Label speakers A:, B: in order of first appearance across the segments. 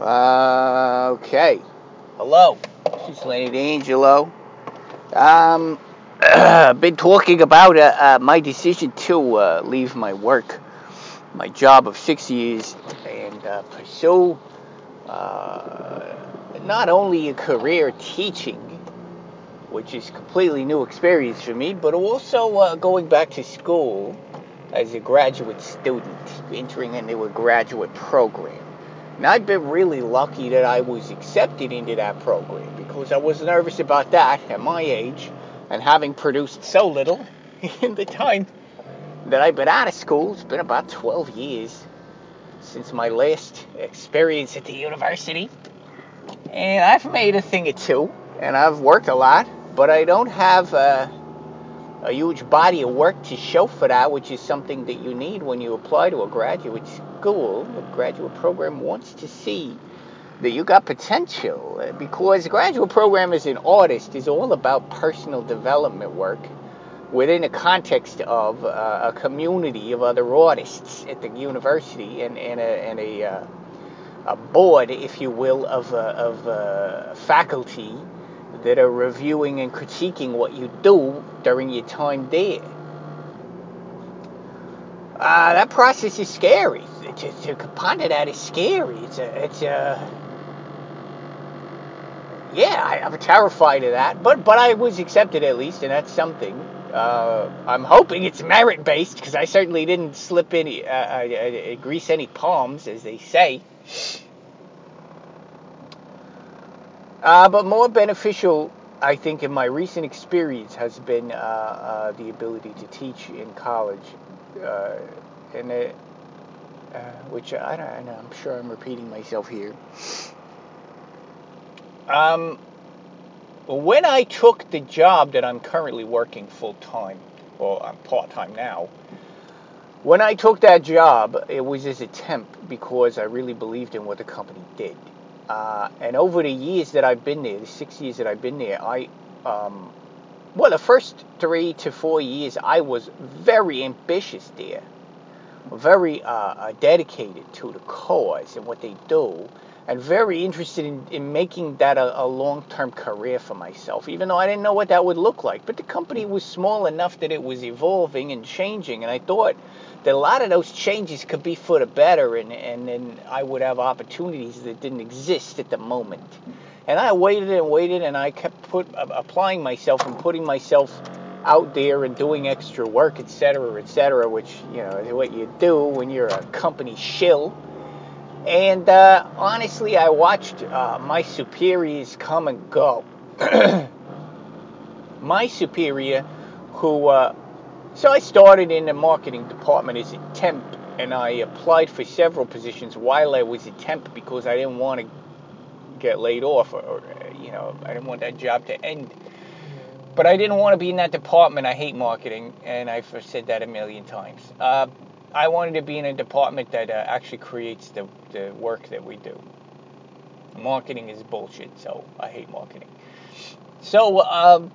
A: Uh, okay. Hello. This is Lenny D'Angelo. Um, been talking about uh, uh, my decision to uh, leave my work, my job of six years, and uh, pursue uh, not only a career teaching, which is completely new experience for me, but also uh, going back to school as a graduate student, entering into a graduate program. And I've been really lucky that I was accepted into that program because I was nervous about that at my age and having produced so little in the time that I've been out of school. It's been about 12 years since my last experience at the university. And I've made a thing or two, and I've worked a lot, but I don't have a, a huge body of work to show for that, which is something that you need when you apply to a graduate school. A graduate program wants to see that you got potential because a graduate program as an artist is all about personal development work within the context of uh, a community of other artists at the university and, and a, and a, uh, a board, if you will, of, uh, of uh, faculty that are reviewing and critiquing what you do during your time there. Uh, that process is scary. To, to ponder that is scary. It's a, it's a, yeah, I, am terrified of that. But, but I was accepted at least, and that's something. Uh, I'm hoping it's merit based because I certainly didn't slip any, uh, uh, uh, grease any palms, as they say. Uh, but more beneficial, I think, in my recent experience has been uh, uh, the ability to teach in college, uh, and it, uh, which I don't, I'm sure I'm repeating myself here. Um, when I took the job that I'm currently working full time, well, I'm part time now. When I took that job, it was as a temp because I really believed in what the company did. Uh, and over the years that I've been there, the six years that I've been there, I, um, well, the first three to four years, I was very ambitious there, very uh, uh, dedicated to the cause and what they do, and very interested in, in making that a, a long term career for myself, even though I didn't know what that would look like. But the company was small enough that it was evolving and changing, and I thought that a lot of those changes could be for the better and, and then I would have opportunities that didn't exist at the moment. And I waited and waited and I kept put, applying myself and putting myself out there and doing extra work, etc., etc., which, you know, is what you do when you're a company shill. And uh, honestly, I watched uh, my superiors come and go. my superior, who uh, so I started in the marketing department as a temp, and I applied for several positions while I was a temp because I didn't want to get laid off, or, or you know, I didn't want that job to end. But I didn't want to be in that department. I hate marketing, and I've said that a million times. Uh, I wanted to be in a department that uh, actually creates the, the work that we do. Marketing is bullshit, so I hate marketing. So um,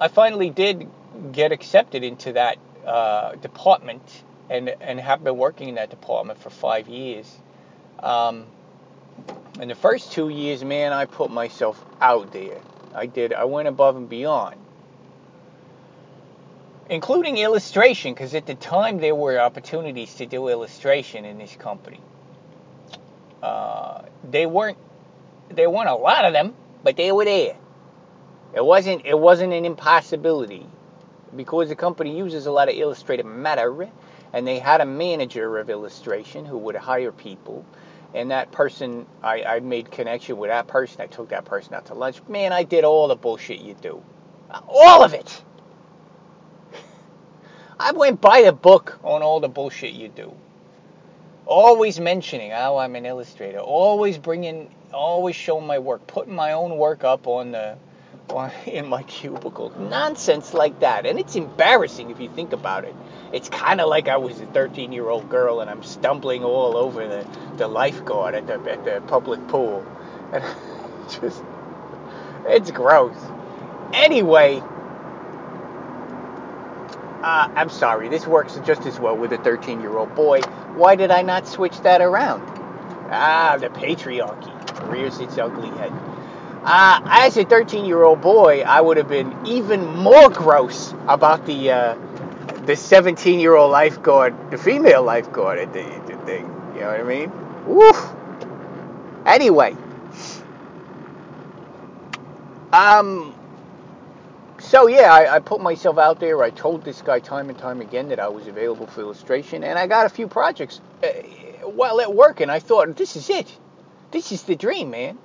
A: I finally did get accepted into that uh, department and and have been working in that department for five years. Um, in the first two years, man, I put myself out there. I did. I went above and beyond, including illustration, because at the time there were opportunities to do illustration in this company. Uh, they weren't. There weren't a lot of them, but they were there. It wasn't. It wasn't an impossibility because the company uses a lot of illustrated matter and they had a manager of illustration who would hire people and that person I, I made connection with that person i took that person out to lunch man i did all the bullshit you do all of it i went by the book on all the bullshit you do always mentioning oh i'm an illustrator always bringing always showing my work putting my own work up on the in my cubicle. Nonsense like that. And it's embarrassing if you think about it. It's kind of like I was a 13 year old girl and I'm stumbling all over the, the lifeguard at the, at the public pool. And just, it's gross. Anyway, uh, I'm sorry, this works just as well with a 13 year old boy. Why did I not switch that around? Ah, the patriarchy. rears its ugly head. Uh, as a 13 year old boy, I would have been even more gross about the uh, the 17 year old lifeguard, the female lifeguard at the, the thing. You know what I mean? Woof. Anyway, um, so yeah, I, I, put myself out there. I told this guy time and time again that I was available for illustration, and I got a few projects uh, while at work, and I thought, this is it. This is the dream, man.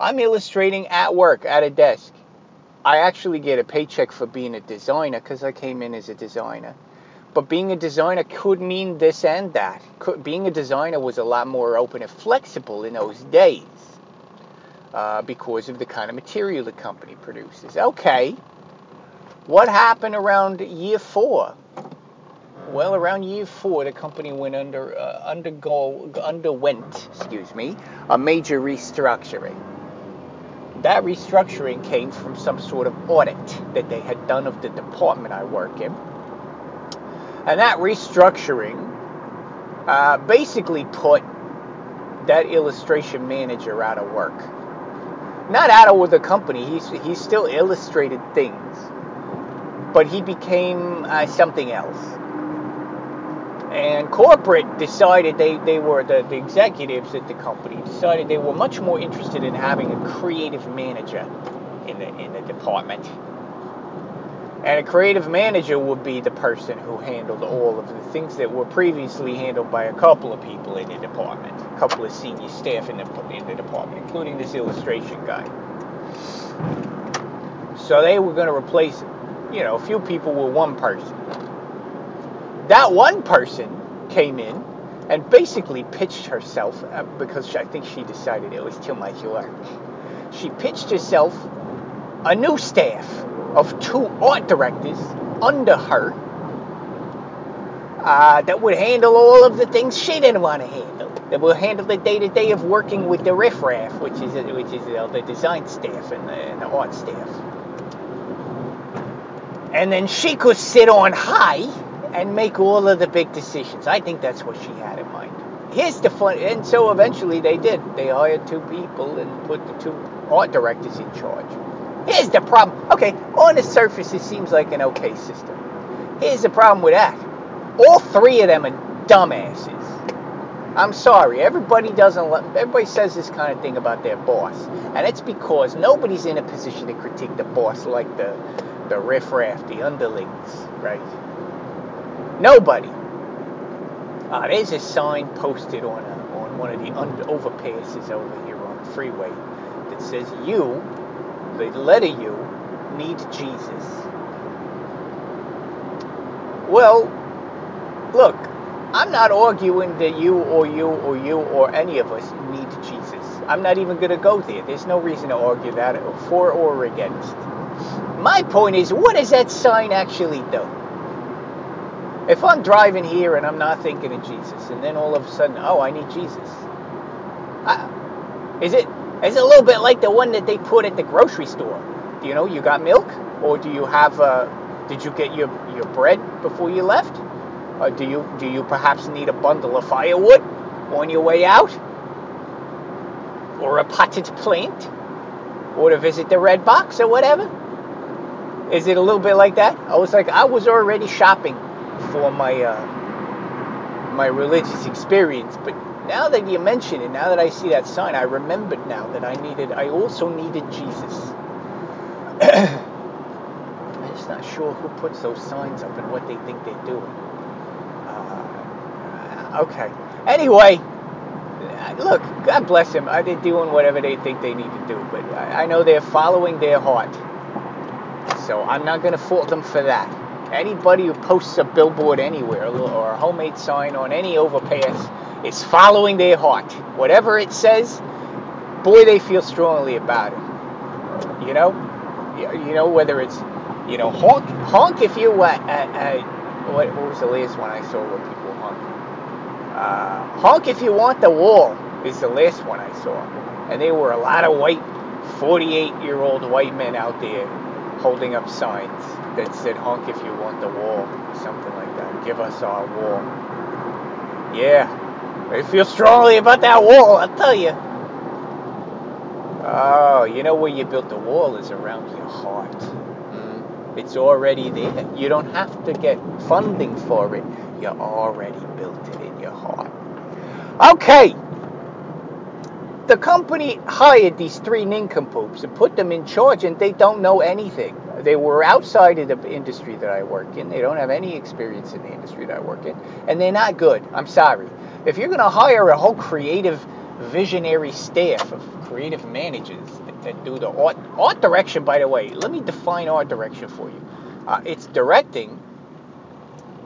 A: I'm illustrating at work at a desk. I actually get a paycheck for being a designer because I came in as a designer. But being a designer could mean this and that. Could, being a designer was a lot more open and flexible in those days uh, because of the kind of material the company produces. Okay, what happened around year four? Well, around year four, the company went under uh, undergo underwent, excuse me, a major restructuring. That restructuring came from some sort of audit that they had done of the department I work in, and that restructuring uh, basically put that illustration manager out of work. Not out of with the company. He's he still illustrated things, but he became uh, something else and corporate decided they, they were the, the executives at the company decided they were much more interested in having a creative manager in the in the department and a creative manager would be the person who handled all of the things that were previously handled by a couple of people in the department a couple of senior staff in the, in the department including this illustration guy. So they were going to replace you know a few people with one person. That one person came in and basically pitched herself uh, because I think she decided it was too much work. She pitched herself a new staff of two art directors under her uh, that would handle all of the things she didn't want to handle. That would handle the day to day of working with the riffraff, which is which is uh, the design staff and the, and the art staff. And then she could sit on high and make all of the big decisions. I think that's what she had in mind. Here's the fun, and so eventually they did. They hired two people and put the two art directors in charge. Here's the problem. Okay, on the surface it seems like an okay system. Here's the problem with that. All three of them are dumbasses. I'm sorry. Everybody doesn't. Let, everybody says this kind of thing about their boss, and it's because nobody's in a position to critique the boss like the the riffraff, the underlings, right? Nobody. Uh, there's a sign posted on a, on one of the under, overpasses over here on the freeway that says you, the letter U, need Jesus. Well, look, I'm not arguing that you or you or you or any of us need Jesus. I'm not even going to go there. There's no reason to argue that for or against. My point is, what does that sign actually do? If I'm driving here and I'm not thinking of Jesus, and then all of a sudden, oh, I need Jesus, I, is it is it a little bit like the one that they put at the grocery store? Do you know you got milk, or do you have? Uh, did you get your your bread before you left? Or do you do you perhaps need a bundle of firewood on your way out, or a potted plant, or to visit the red box or whatever? Is it a little bit like that? I was like, I was already shopping for my uh, my religious experience. But now that you mention it, now that I see that sign, I remembered now that I needed. I also needed Jesus. I'm just not sure who puts those signs up and what they think they're doing. Uh, uh okay. Anyway, uh, look, God bless them. Uh, they're doing whatever they think they need to do, but I know they're following their heart. So I'm not going to fault them for that. Anybody who posts a billboard anywhere or a homemade sign on any overpass is following their heart. Whatever it says, boy, they feel strongly about it. You know, you know whether it's you know honk honk if you uh, uh, uh, what, what was the last one I saw where people honk? Uh, honk if you want the wall is the last one I saw, and there were a lot of white, 48 year old white men out there holding up signs that said honk if you want the wall, something like that. Give us our wall. Yeah, I feel strongly about that wall, I'll tell you. Oh, you know where you built the wall is around your heart. Mm. It's already there. You don't have to get funding for it. You already built it in your heart. Okay. The company hired these three nincompoops and put them in charge, and they don't know anything. They were outside of the industry that I work in. They don't have any experience in the industry that I work in, and they're not good. I'm sorry. If you're going to hire a whole creative, visionary staff of creative managers that do the art, art direction, by the way, let me define art direction for you. Uh, it's directing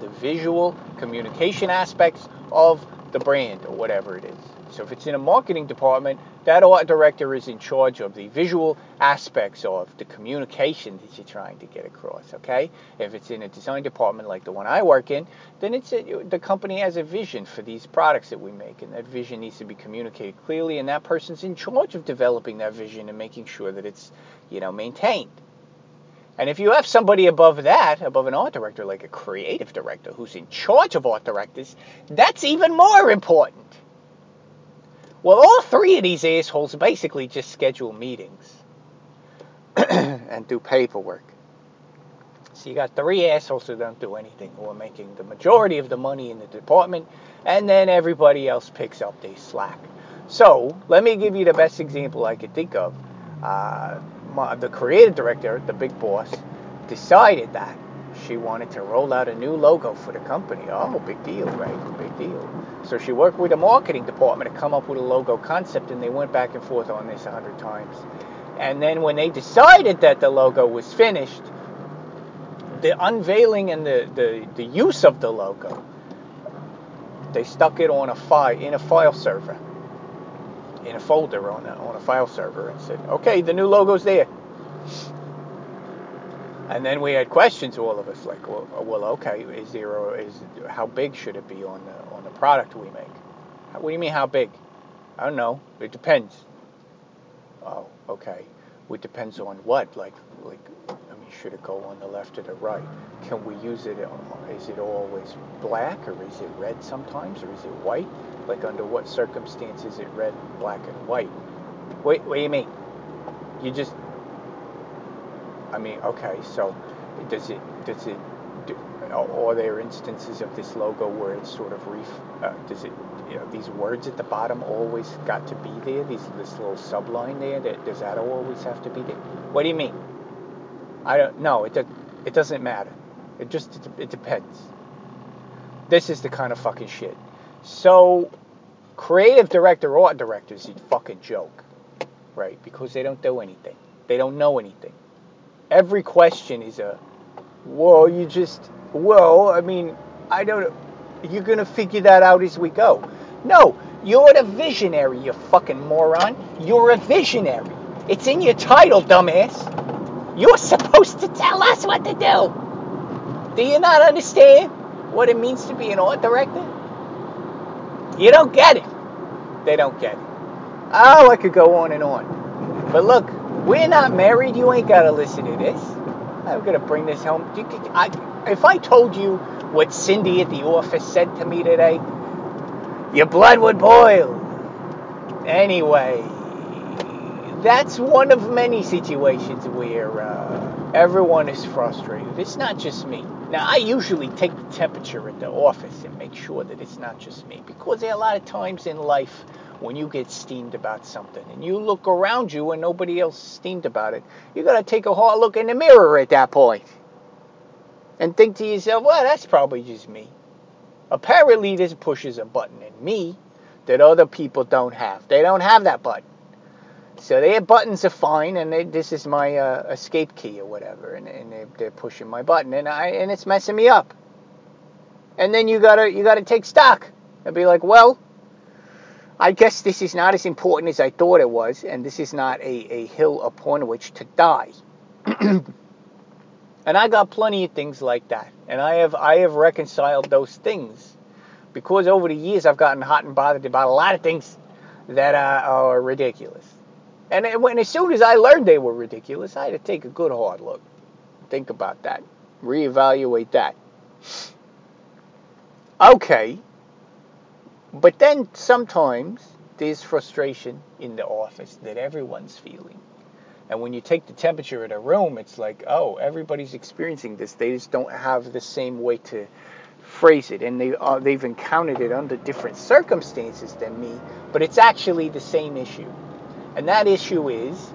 A: the visual communication aspects of the brand or whatever it is. So if it's in a marketing department, that art director is in charge of the visual aspects of the communication that you're trying to get across. Okay. If it's in a design department like the one I work in, then it's a, the company has a vision for these products that we make, and that vision needs to be communicated clearly, and that person's in charge of developing that vision and making sure that it's you know maintained. And if you have somebody above that, above an art director, like a creative director who's in charge of art directors, that's even more important. Well, all three of these assholes basically just schedule meetings and do paperwork. So you got three assholes who don't do anything, who are making the majority of the money in the department, and then everybody else picks up the slack. So let me give you the best example I could think of. Uh, my, the creative director, the big boss, decided that she wanted to roll out a new logo for the company. Oh, big deal, right? Big deal. So she worked with the marketing department to come up with a logo concept, and they went back and forth on this a hundred times. And then when they decided that the logo was finished, the unveiling and the, the, the use of the logo, they stuck it on a file in a file server, in a folder on a, on a file server, and said, "Okay, the new logo's there." And then we had questions, all of us, like, well, uh, well okay, is there, is how big should it be on the on the product we make? What do you mean, how big? I don't know. It depends. Oh, okay. It depends on what? Like, like, I mean, should it go on the left or the right? Can we use it? Uh, is it always black, or is it red sometimes, or is it white? Like, under what circumstances is it red, black, and white? Wait, what do you mean? You just I mean, okay, so does it does it do, are there instances of this logo where it's sort of reef? Uh, does it you know these words at the bottom always got to be there? These this little subline there that does that always have to be there? What do you mean? I don't know. It it doesn't matter. It just it, it depends. This is the kind of fucking shit. So creative director or art directors, you fucking joke, right? Because they don't do anything. They don't know anything every question is a, well, you just, well, I mean, I don't, you're going to figure that out as we go. No, you're the visionary, you fucking moron. You're a visionary. It's in your title, dumbass. You're supposed to tell us what to do. Do you not understand what it means to be an art director? You don't get it. They don't get it. Oh, I could go on and on. But look, we're not married. You ain't got to listen to this. I'm going to bring this home. I, if I told you what Cindy at the office said to me today, your blood would boil. Anyway, that's one of many situations where uh, everyone is frustrated. It's not just me. Now, I usually take the temperature at the office and make sure that it's not just me because there are a lot of times in life when you get steamed about something and you look around you and nobody else steamed about it, you got to take a hard look in the mirror at that point and think to yourself, well, that's probably just me. Apparently, this pushes a button in me that other people don't have. They don't have that button. So their buttons are fine, and they, this is my uh, escape key or whatever, and, and they're, they're pushing my button, and I and it's messing me up. And then you gotta you gotta take stock and be like, well, I guess this is not as important as I thought it was, and this is not a, a hill upon which to die. and I got plenty of things like that, and I have I have reconciled those things because over the years I've gotten hot and bothered about a lot of things that uh, are ridiculous. And when as soon as I learned they were ridiculous, I had to take a good hard look, think about that, reevaluate that. Okay, but then sometimes there's frustration in the office that everyone's feeling. And when you take the temperature of a room, it's like, oh, everybody's experiencing this. They just don't have the same way to phrase it, and they uh, they've encountered it under different circumstances than me. But it's actually the same issue, and that issue is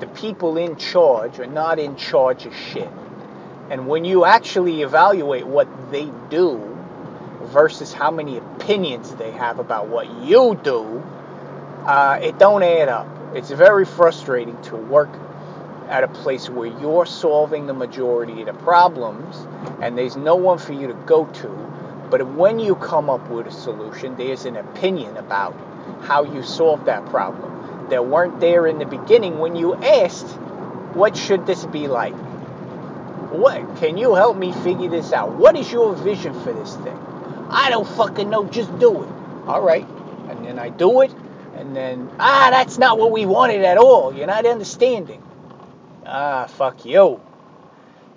A: the people in charge are not in charge of shit. And when you actually evaluate what they do versus how many opinions they have about what you do, uh, it don't add up. It's very frustrating to work at a place where you're solving the majority of the problems and there's no one for you to go to. But when you come up with a solution, there's an opinion about how you solve that problem that weren't there in the beginning when you asked, What should this be like? What can you help me figure this out? What is your vision for this thing? I don't fucking know, just do it. All right. And then I do it, and then, ah, that's not what we wanted at all. You're not understanding. Ah, fuck you.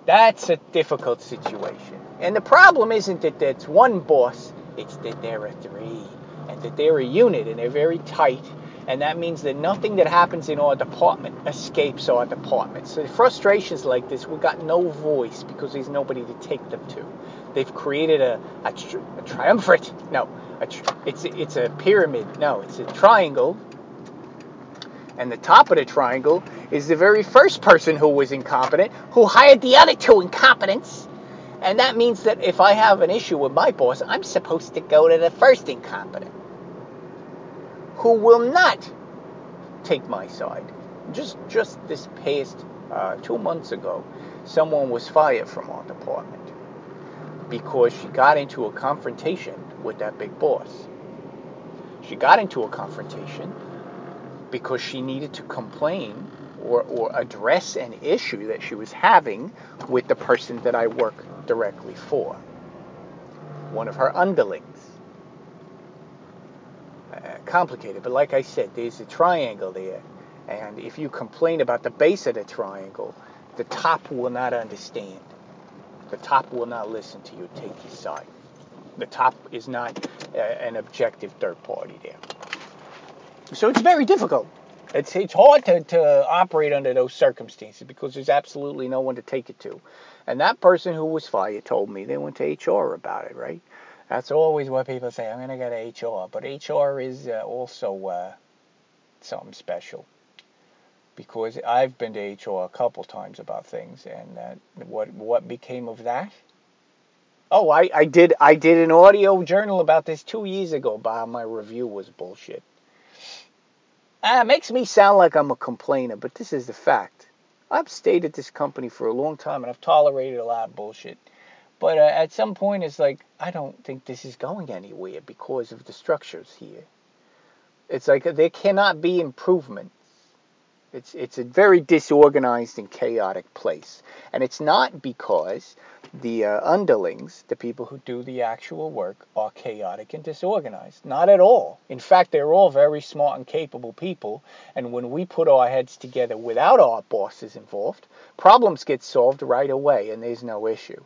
A: That's a difficult situation. And the problem isn't that there's one boss, it's that there are three. And that they're a unit and they're very tight. And that means that nothing that happens in our department escapes our department. So frustrations like this, we've got no voice because there's nobody to take them to. They've created a, a, tri- a triumvirate. No, a tri- it's, it's a pyramid. No, it's a triangle. And the top of the triangle is the very first person who was incompetent, who hired the other two incompetents. And that means that if I have an issue with my boss, I'm supposed to go to the first incompetent, who will not take my side. Just just this past uh, two months ago, someone was fired from our department because she got into a confrontation with that big boss. She got into a confrontation because she needed to complain or, or address an issue that she was having with the person that I work directly for, one of her underlings. Uh, complicated, but like I said, there's a triangle there, and if you complain about the base of the triangle, the top will not understand. The top will not listen to you, take your side. The top is not uh, an objective third party there. So it's very difficult. It's it's hard to, to operate under those circumstances because there's absolutely no one to take it to. And that person who was fired told me they went to HR about it, right? That's always what people say. I'm going to go to HR. But HR is uh, also uh, something special because I've been to HR a couple times about things, and uh, what what became of that? Oh, I, I did I did an audio journal about this two years ago. but my review was bullshit. Ah, it makes me sound like I'm a complainer, but this is the fact. I've stayed at this company for a long time, and I've tolerated a lot of bullshit. But uh, at some point, it's like I don't think this is going anywhere because of the structures here. It's like there cannot be improvement it's it's a very disorganized and chaotic place, and it's not because the uh, underlings, the people who do the actual work, are chaotic and disorganized. Not at all. In fact, they're all very smart and capable people, and when we put our heads together without our bosses involved, problems get solved right away, and there's no issue.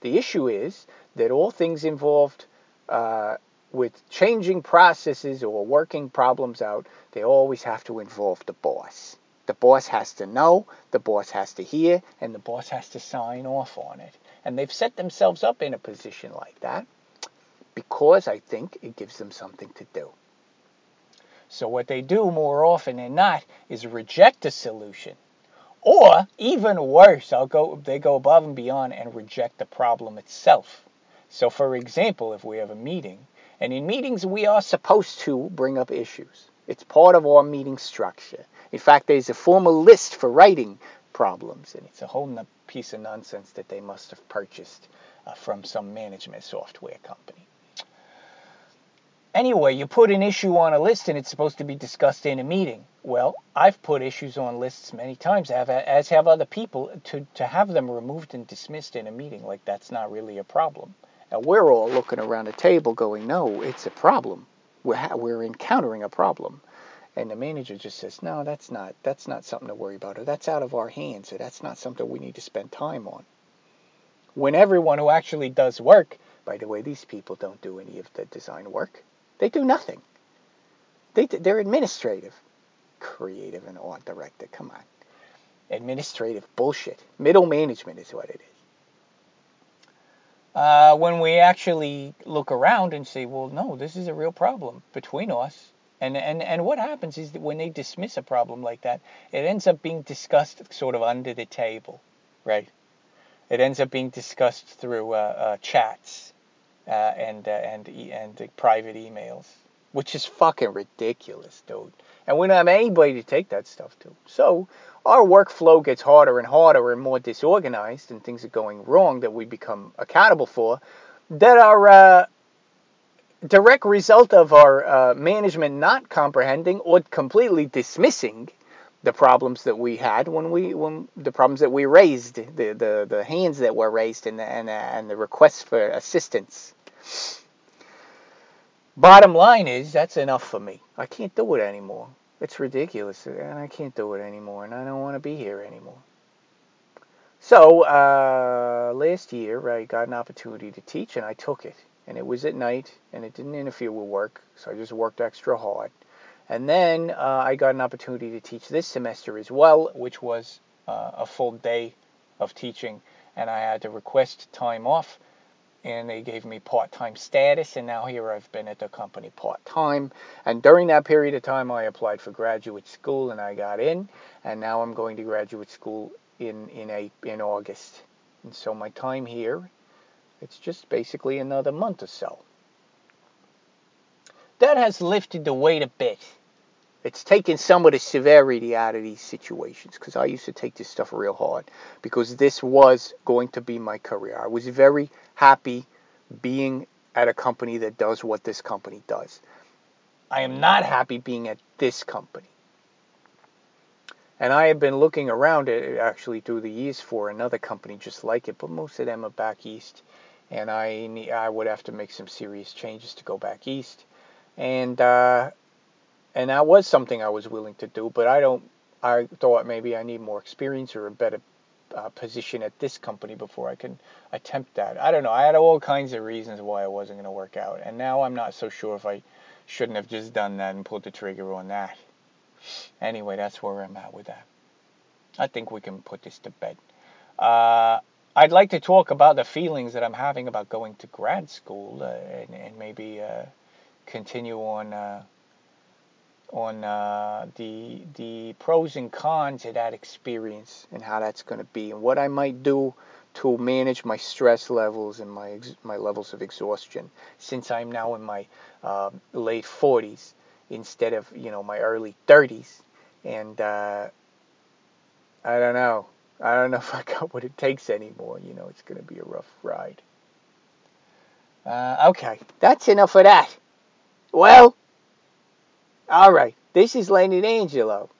A: The issue is that all things involved. Uh, with changing processes or working problems out, they always have to involve the boss. The boss has to know, the boss has to hear, and the boss has to sign off on it. And they've set themselves up in a position like that because I think it gives them something to do. So what they do more often than not is reject a solution. Or even worse, I'll go they go above and beyond and reject the problem itself. So for example, if we have a meeting, and in meetings we are supposed to bring up issues. It's part of our meeting structure. In fact, there's a formal list for writing problems, and it's a whole piece of nonsense that they must have purchased uh, from some management software company. Anyway, you put an issue on a list and it's supposed to be discussed in a meeting. Well, I've put issues on lists many times, as have other people, to, to have them removed and dismissed in a meeting. Like, that's not really a problem. Now, we're all looking around the table going, no, it's a problem. We're, ha- we're encountering a problem. And the manager just says, no, that's not, that's not something to worry about, or that's out of our hands, or that's not something we need to spend time on. When everyone who actually does work, by the way, these people don't do any of the design work. They do nothing. They, they're administrative. Creative and art director, come on. Administrative bullshit. Middle management is what it is. Uh, when we actually look around and say, well, no, this is a real problem between us. And, and, and what happens is that when they dismiss a problem like that, it ends up being discussed sort of under the table, right? It ends up being discussed through uh, uh, chats uh, and uh, and and private emails, which is fucking ridiculous, dude. And we don't have anybody to take that stuff to. So our workflow gets harder and harder and more disorganized, and things are going wrong that we become accountable for. That are uh, direct result of our uh, management not comprehending or completely dismissing the problems that we had when we when the problems that we raised the the, the hands that were raised and the, and, and the requests for assistance. Bottom line is that's enough for me. I can't do it anymore. It's ridiculous and i can't do it anymore and i don't want to be here anymore. So uh, last year i got an opportunity to teach and i took it. And it was at night and it didn't interfere with work so i just worked extra hard and then uh, I got an opportunity to teach this semester as well, which was uh, a full day of teaching. And I had to request time off, and they gave me part time status. And now here I've been at the company part time. And during that period of time, I applied for graduate school and I got in. And now I'm going to graduate school in, in, a, in August. And so my time here, it's just basically another month or so. That has lifted the weight a bit it's taken some of the severity out of these situations because I used to take this stuff real hard because this was going to be my career. I was very happy being at a company that does what this company does. I am not happy being at this company. And I have been looking around it actually through the years for another company just like it, but most of them are back east. And I, I would have to make some serious changes to go back east. And uh, and that was something I was willing to do. But I don't. I thought maybe I need more experience or a better uh, position at this company before I can attempt that. I don't know. I had all kinds of reasons why it wasn't going to work out, and now I'm not so sure if I shouldn't have just done that and pulled the trigger on that. Anyway, that's where I'm at with that. I think we can put this to bed. Uh, I'd like to talk about the feelings that I'm having about going to grad school uh, and, and, maybe uh, continue on uh, on uh, the the pros and cons of that experience and how that's going to be and what I might do to manage my stress levels and my my levels of exhaustion since I'm now in my uh, late 40s instead of you know my early 30s and uh, I don't know. I don't know if I got what it takes anymore. You know it's going to be a rough ride. Uh, okay. That's enough of that. Well all right, this is Lenny Angelo.